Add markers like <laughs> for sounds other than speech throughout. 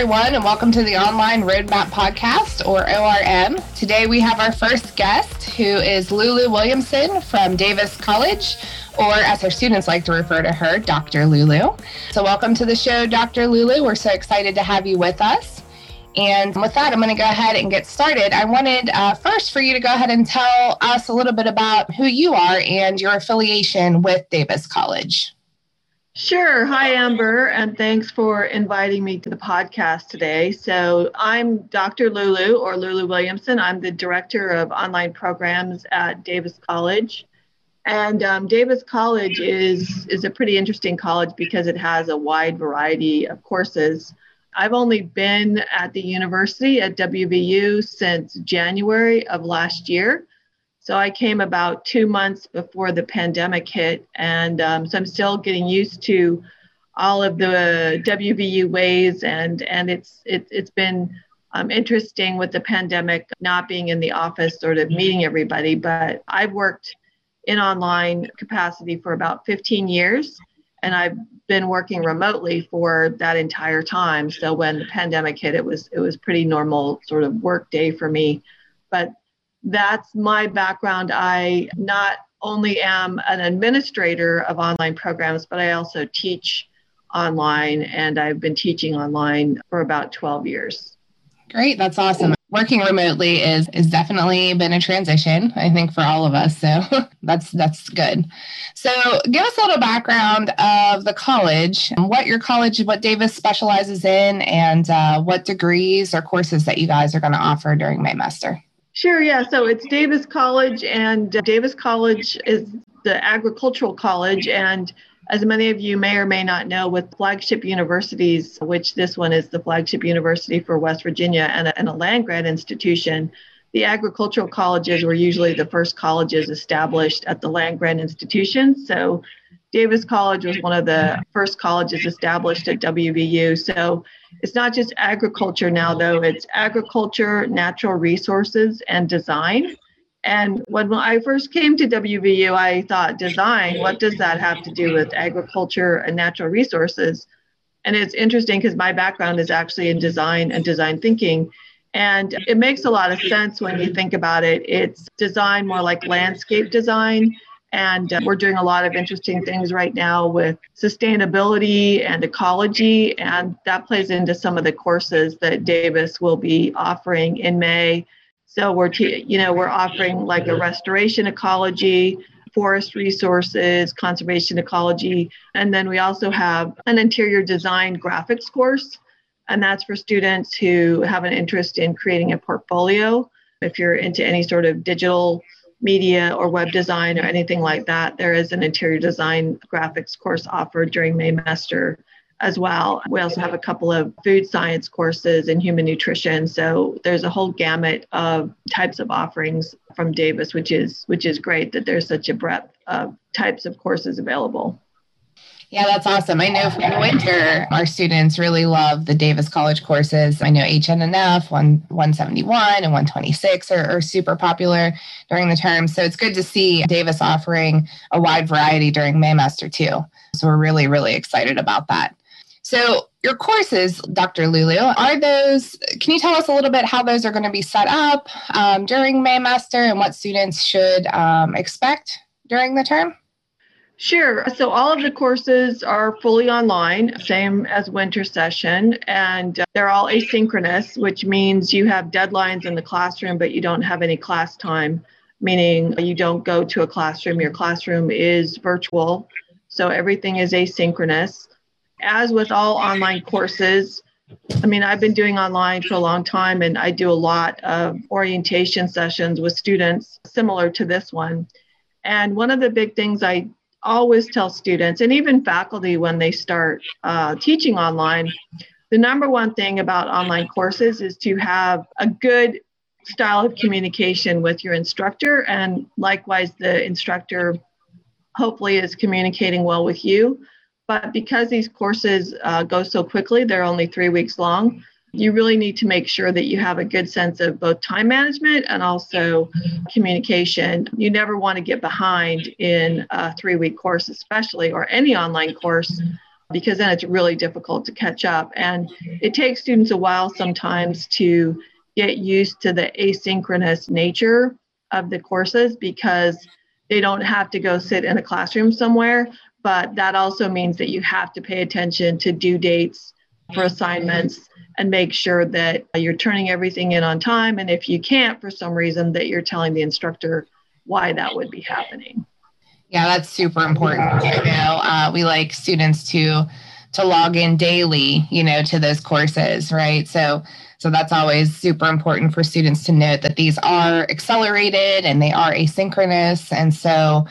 everyone, and welcome to the Online Roadmap Podcast, or ORM. Today we have our first guest, who is Lulu Williamson from Davis College, or as her students like to refer to her, Dr. Lulu. So, welcome to the show, Dr. Lulu. We're so excited to have you with us. And with that, I'm going to go ahead and get started. I wanted uh, first for you to go ahead and tell us a little bit about who you are and your affiliation with Davis College. Sure. Hi, Amber, and thanks for inviting me to the podcast today. So, I'm Dr. Lulu or Lulu Williamson. I'm the director of online programs at Davis College. And um, Davis College is, is a pretty interesting college because it has a wide variety of courses. I've only been at the university at WVU since January of last year. So I came about two months before the pandemic hit, and um, so I'm still getting used to all of the WVU ways, and and it's it, it's been um, interesting with the pandemic not being in the office, sort of meeting everybody. But I've worked in online capacity for about 15 years, and I've been working remotely for that entire time. So when the pandemic hit, it was it was pretty normal sort of work day for me. But that's my background. I not only am an administrator of online programs, but I also teach online, and I've been teaching online for about 12 years. Great, that's awesome. Working remotely is is definitely been a transition, I think, for all of us. So <laughs> that's that's good. So give us a little background of the college, what your college, what Davis specializes in, and uh, what degrees or courses that you guys are going to offer during Maymester. Sure, yeah. So it's Davis College, and uh, Davis College is the agricultural college. And as many of you may or may not know, with flagship universities, which this one is the flagship university for West Virginia and a, and a land grant institution, the agricultural colleges were usually the first colleges established at the land grant institution. So Davis College was one of the first colleges established at WVU. So it's not just agriculture now, though, it's agriculture, natural resources, and design. And when I first came to WVU, I thought, design, what does that have to do with agriculture and natural resources? And it's interesting because my background is actually in design and design thinking. And it makes a lot of sense when you think about it. It's design more like landscape design and uh, we're doing a lot of interesting things right now with sustainability and ecology. And that plays into some of the courses that Davis will be offering in May. So we're, you know, we're offering like a restoration ecology, forest resources, conservation ecology. And then we also have an interior design graphics course. And that's for students who have an interest in creating a portfolio. If you're into any sort of digital media or web design or anything like that, there is an interior design graphics course offered during Maymester as well. We also have a couple of food science courses and human nutrition. So there's a whole gamut of types of offerings from Davis, which is which is great that there's such a breadth of types of courses available. Yeah, that's awesome. I know in winter, our students really love the Davis College courses. I know HNNF 1, 171 and 126 are, are super popular during the term. So it's good to see Davis offering a wide variety during Maymester too. So we're really, really excited about that. So your courses, Dr. Lulu, are those, can you tell us a little bit how those are going to be set up um, during Maymester and what students should um, expect during the term? Sure. So all of the courses are fully online, same as winter session, and uh, they're all asynchronous, which means you have deadlines in the classroom, but you don't have any class time, meaning you don't go to a classroom. Your classroom is virtual, so everything is asynchronous. As with all online courses, I mean, I've been doing online for a long time, and I do a lot of orientation sessions with students similar to this one. And one of the big things I always tell students and even faculty when they start uh, teaching online the number one thing about online courses is to have a good style of communication with your instructor and likewise the instructor hopefully is communicating well with you. But because these courses uh, go so quickly they're only three weeks long you really need to make sure that you have a good sense of both time management and also communication. You never want to get behind in a three week course, especially, or any online course, because then it's really difficult to catch up. And it takes students a while sometimes to get used to the asynchronous nature of the courses because they don't have to go sit in a classroom somewhere. But that also means that you have to pay attention to due dates for assignments and make sure that you're turning everything in on time. And if you can't for some reason, that you're telling the instructor why that would be happening. Yeah, that's super important. You know, uh, we like students to to log in daily, you know, to those courses, right? So so that's always super important for students to note that these are accelerated and they are asynchronous. And so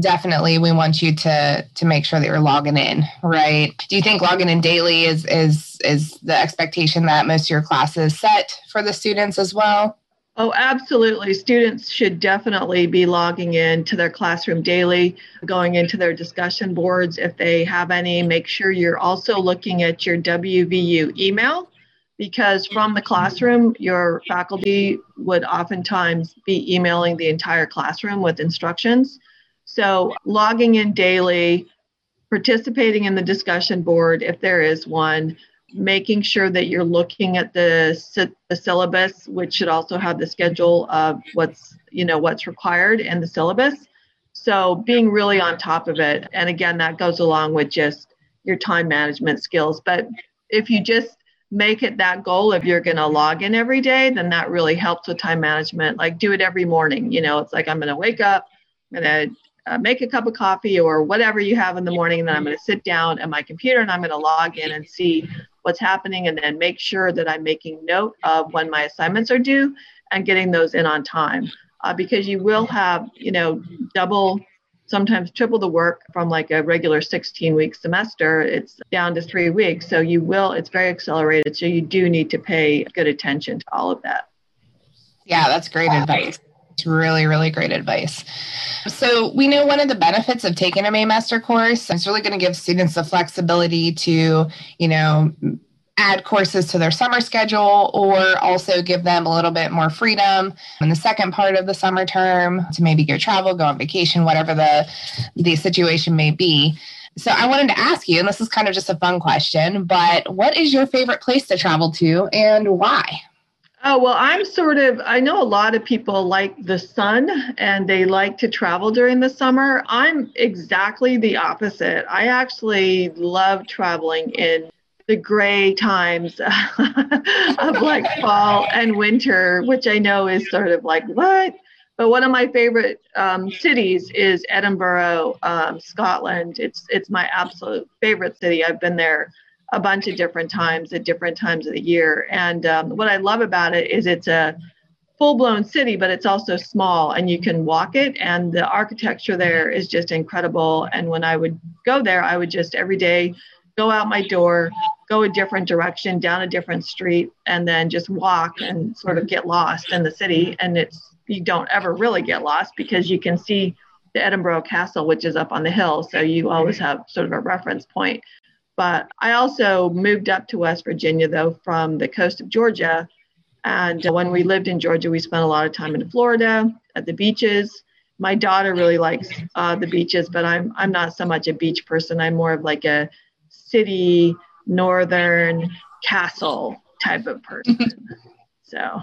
definitely we want you to to make sure that you're logging in, right? Do you think logging in daily is is is the expectation that most of your classes set for the students as well? Oh, absolutely. Students should definitely be logging in to their classroom daily, going into their discussion boards if they have any. Make sure you're also looking at your WVU email because from the classroom, your faculty would oftentimes be emailing the entire classroom with instructions. So, logging in daily, participating in the discussion board if there is one, making sure that you're looking at the, the syllabus, which should also have the schedule of what's you know what's required in the syllabus. So being really on top of it, and again, that goes along with just your time management skills. But if you just make it that goal if you're going to log in every day then that really helps with time management like do it every morning you know it's like i'm going to wake up i'm going to uh, make a cup of coffee or whatever you have in the morning and then i'm going to sit down at my computer and i'm going to log in and see what's happening and then make sure that i'm making note of when my assignments are due and getting those in on time. Uh, because you will have you know double sometimes triple the work from like a regular 16 week semester. It's down to three weeks so you will it's very accelerated so you do need to pay good attention to all of that. Yeah that's great advice it's really really great advice so we know one of the benefits of taking a Maymester course is really going to give students the flexibility to you know add courses to their summer schedule or also give them a little bit more freedom in the second part of the summer term to maybe go travel, go on vacation, whatever the the situation may be. So I wanted to ask you, and this is kind of just a fun question, but what is your favorite place to travel to and why? Oh, well, I'm sort of, I know a lot of people like the sun and they like to travel during the summer. I'm exactly the opposite. I actually love traveling in the gray times <laughs> of like fall and winter, which I know is sort of like, what? But one of my favorite um, cities is Edinburgh, um, Scotland. It's it's my absolute favorite city. I've been there a bunch of different times at different times of the year. And um, what I love about it is it's a full blown city, but it's also small and you can walk it. And the architecture there is just incredible. And when I would go there, I would just every day go out my door, go a different direction down a different street and then just walk and sort of get lost in the city and it's you don't ever really get lost because you can see the Edinburgh Castle which is up on the hill so you always have sort of a reference point but I also moved up to West Virginia though from the coast of Georgia and when we lived in Georgia we spent a lot of time in Florida at the beaches my daughter really likes uh, the beaches but I'm I'm not so much a beach person I'm more of like a city northern castle type of person. <laughs> so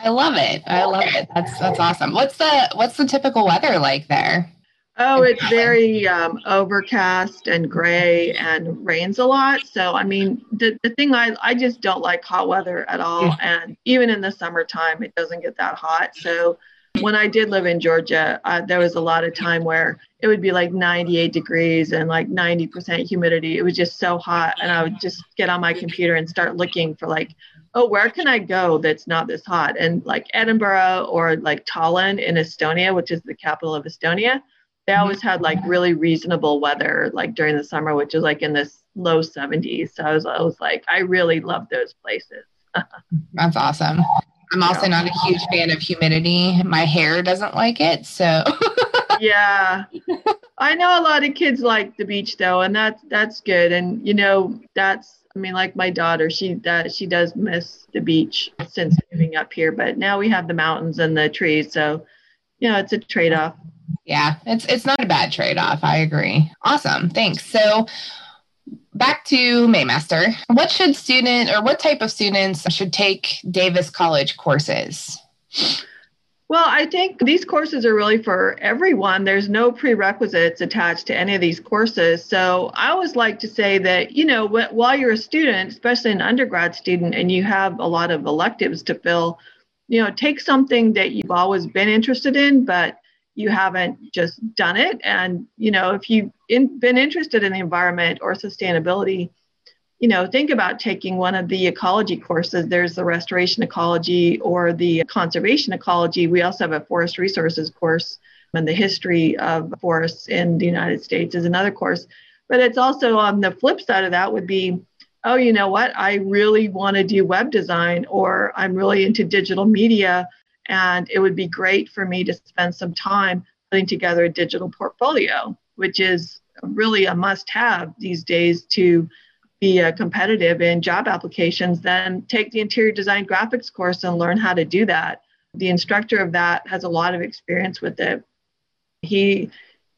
I love it. I love it. That's that's awesome. What's the what's the typical weather like there? Oh, it's very um, overcast and gray and rains a lot. So, I mean, the, the thing I, I just don't like hot weather at all. And even in the summertime, it doesn't get that hot. So, when I did live in Georgia, uh, there was a lot of time where it would be like 98 degrees and like 90% humidity. It was just so hot. And I would just get on my computer and start looking for like, oh, where can I go that's not this hot? And like Edinburgh or like Tallinn in Estonia, which is the capital of Estonia, they mm-hmm. always had like really reasonable weather like during the summer, which is like in this low 70s. So I was, I was like, I really love those places. <laughs> that's awesome. I'm also not a huge fan of humidity. My hair doesn't like it. So <laughs> yeah. I know a lot of kids like the beach though, and that's that's good. And you know, that's I mean, like my daughter, she that she does miss the beach since moving up here, but now we have the mountains and the trees, so you know, it's a trade off. Yeah, it's it's not a bad trade off. I agree. Awesome. Thanks. So back to Maymester. What should student or what type of students should take Davis College courses? Well, I think these courses are really for everyone. There's no prerequisites attached to any of these courses. So I always like to say that, you know, while you're a student, especially an undergrad student, and you have a lot of electives to fill, you know, take something that you've always been interested in, but you haven't just done it. And, you know, if you've in, been interested in the environment or sustainability, you know, think about taking one of the ecology courses. There's the restoration ecology or the conservation ecology. We also have a forest resources course, and the history of forests in the United States is another course. But it's also on the flip side of that would be, oh, you know what? I really want to do web design, or I'm really into digital media, and it would be great for me to spend some time putting together a digital portfolio, which is really a must have these days to be uh, competitive in job applications, then take the interior design graphics course and learn how to do that. The instructor of that has a lot of experience with it. He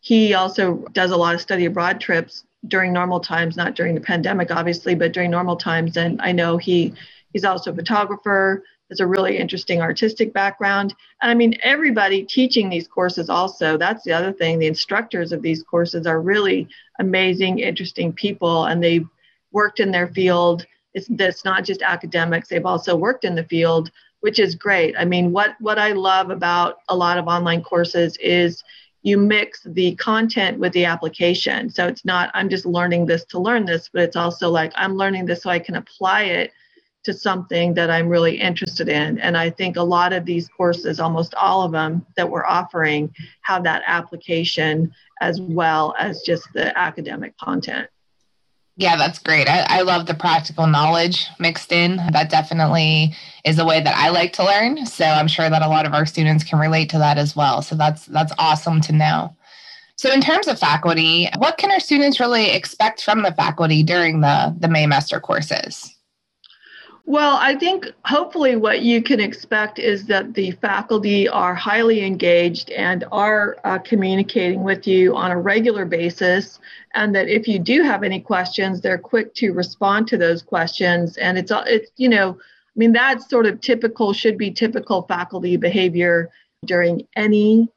he also does a lot of study abroad trips during normal times, not during the pandemic, obviously, but during normal times. And I know he he's also a photographer. Has a really interesting artistic background. And I mean, everybody teaching these courses also. That's the other thing. The instructors of these courses are really amazing, interesting people, and they've worked in their field. It's that's not just academics; they've also worked in the field, which is great. I mean, what what I love about a lot of online courses is you mix the content with the application. So it's not I'm just learning this to learn this, but it's also like I'm learning this so I can apply it to something that I'm really interested in. And I think a lot of these courses, almost all of them that we're offering, have that application as well as just the academic content. Yeah, that's great. I, I, love the practical knowledge mixed in. That definitely is a way that I like to learn. So I'm sure that a lot of our students can relate to that as well. So that's that's awesome to know. So in terms of faculty, what can our students really expect from the faculty during the the Maymester courses? Well, I think hopefully what you can expect is that the faculty are highly engaged and are uh, communicating with you on a regular basis and that if you do have any questions, they're quick to respond to those questions. And it's, it's you know, I mean, that's sort of typical, should be typical faculty behavior during any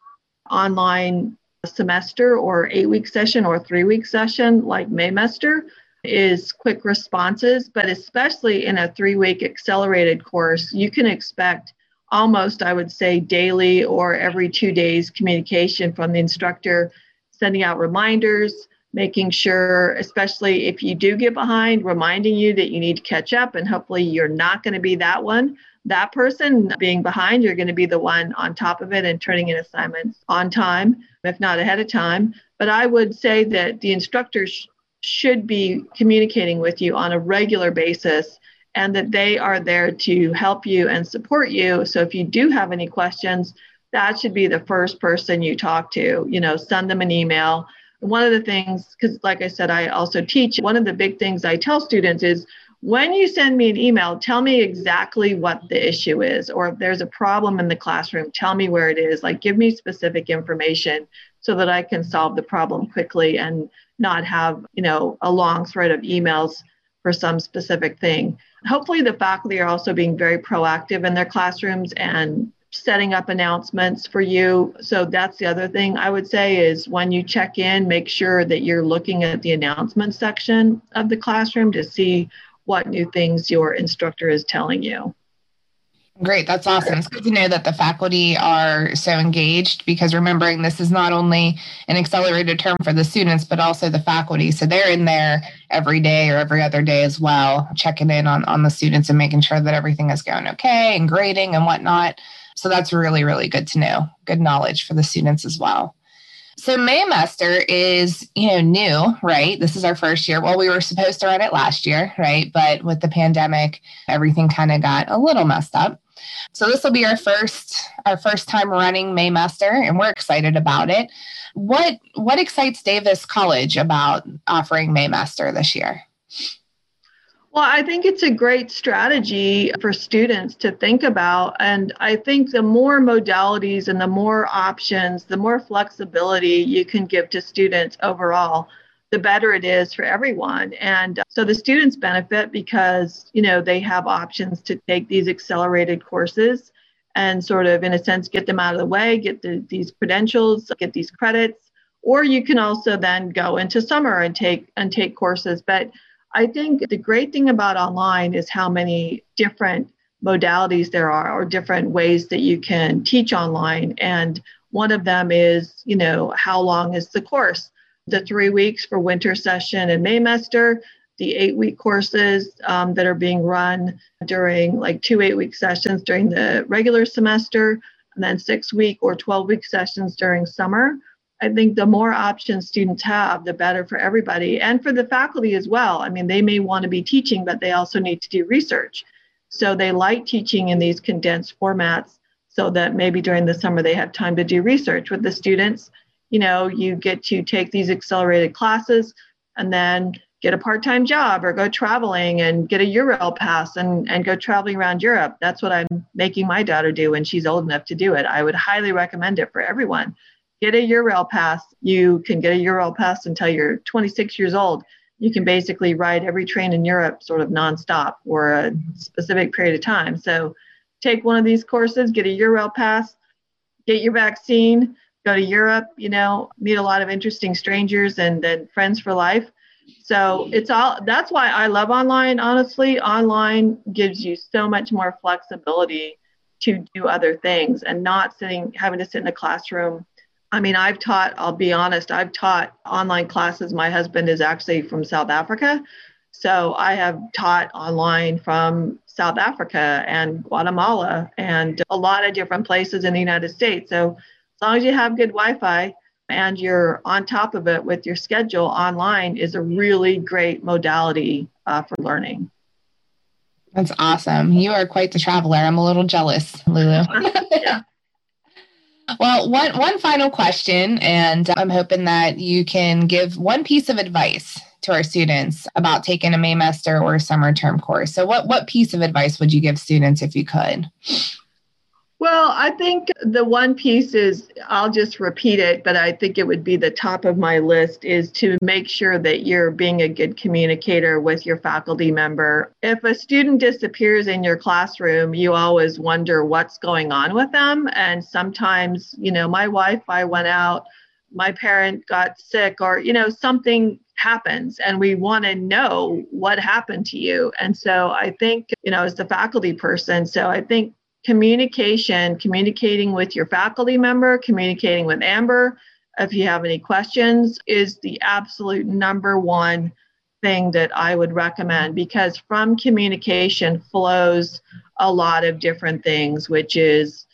online semester or eight week session or three week session like Maymester is quick responses, but especially in a three week accelerated course, you can expect almost, I would say, daily or every two days communication from the instructor, sending out reminders, making sure, especially if you do get behind, reminding you that you need to catch up. And hopefully, you're not going to be that one. That person being behind, you're going to be the one on top of it and turning in assignments on time, if not ahead of time. But I would say that the instructors should be communicating with you on a regular basis and that they are there to help you and support you. So if you do have any questions, that should be the first person you talk to. You know, send them an email one of the things, because like I said, I also teach, one of the big things I tell students is when you send me an email, tell me exactly what the issue is, or if there's a problem in the classroom, tell me where it is. Like, give me specific information so that I can solve the problem quickly and not have, you know, a long thread of emails for some specific thing. Hopefully, the faculty are also being very proactive in their classrooms and setting up announcements for you. So that's the other thing I would say is when you check in, make sure that you're looking at the announcement section of the classroom to see what new things your instructor is telling you. Great, that's awesome. It's good to know that the faculty are so engaged because remembering this is not only an accelerated term for the students, but also the faculty. So they're in there every day or every other day as well, checking in on, on the students and making sure that everything is going okay and grading and whatnot. So that's really, really good to know. Good knowledge for the students as well. So Maymester is, you know, new, right? This is our first year. Well, we were supposed to run it last year, right? But with the pandemic, everything kind of got a little messed up. So this will be our first our first time running Maymester, and we're excited about it. What what excites Davis College about offering Maymester this year? Well, I think it's a great strategy for students to think about. And I think the more modalities and the more options, the more flexibility you can give to students overall, the better it is for everyone. And uh, so the students benefit because, you know, they have options to take these accelerated courses and sort of, in a sense, get them out of the way, get the, these credentials, get these credits. Or you can also then go into summer and take and take courses. But I think the great thing about online is how many different modalities there are or different ways that you can teach online. And one of them is, you know, how long is the course? The three weeks for winter session and Maymester, the eight week courses um, that are being run during like two eight week sessions during the regular semester, and then six week or 12 week sessions during summer. I think the more options students have, the better for everybody and for the faculty as well. I mean, they may want to be teaching, but they also need to do research. So they like teaching in these condensed formats so that maybe during the summer they have time to do research with the students. You know, you get to take these accelerated classes and then get a part-time job or go traveling and get a Eurail pass and, and go traveling around Europe. That's what I'm making my daughter do when she's old enough to do it. I would highly recommend it for everyone. Get a Eurail pass. You can get a Eurail pass until you're 26 years old. You can basically ride every train in Europe sort of nonstop for a specific period of time. So take one of these courses, get a Eurail pass, get your vaccine, go to Europe, you know, meet a lot of interesting strangers and then friends for life. So it's all that's why I love online, honestly. Online gives you so much more flexibility to do other things and not sitting having to sit in a classroom. I mean, I've taught, I'll be honest, I've taught online classes. My husband is actually from South Africa. So I have taught online from South Africa and Guatemala and a lot of different places in the United States. So as long as you have good Wi Fi and you're on top of it with your schedule online, is a really great modality uh, for learning. That's awesome. You are quite the traveler. I'm a little jealous, Lulu. <laughs> yeah. Well, one one final question, and uh, I'm hoping that you can give one piece of advice to our students about taking a Maymester or summer term course. So, what what piece of advice would you give students if you could? Well, I think the one piece is I'll just repeat it, but I think it would be the top of my list is to make sure that you're being a good communicator with your faculty member. If a student disappears in your classroom, you always wonder what's going on with them. And sometimes, you know, my wife, I went out, my parent got sick, or, you know, something happens and we want to know what happened to you. And so I think, you know, as the faculty person, so I think communication, communicating with your faculty member, communicating with Amber if you have any questions is the absolute number one thing that I would recommend because from communication flows a lot of different things, which is,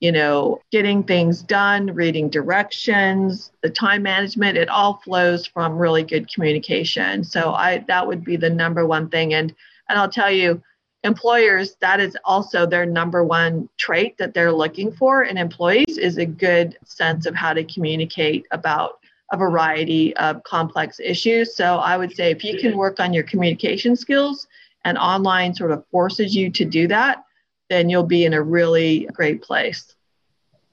you know, getting things done, reading directions, the time management, it all flows from really good communication. So I that would be the number one thing. And and I'll tell you, employers that is also their number one trait that they're looking for in employees is a good sense of how to communicate about a variety of complex issues. So i would say if you can work on your communication skills and online sort of forces you to do that then you'll be in a really great place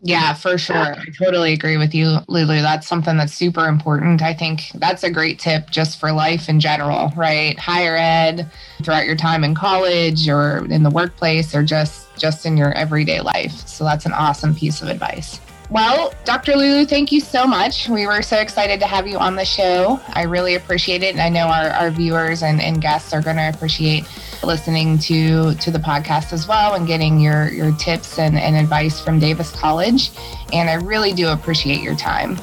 yeah, for sure. I totally agree with you, Lulu. That's something that's super important. I think that's a great tip just for life in general, right? Higher ed, throughout your time in college or in the workplace or just just in your everyday life. So that's an awesome piece of advice. Well, Dr. Lulu, thank you so much. We were so excited to have you on the show. I really appreciate it. And I know our, our viewers and, and guests are going to appreciate listening to, to the podcast as well and getting your, your tips and, and advice from Davis College. And I really do appreciate your time.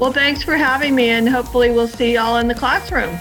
Well, thanks for having me, and hopefully, we'll see y'all in the classroom.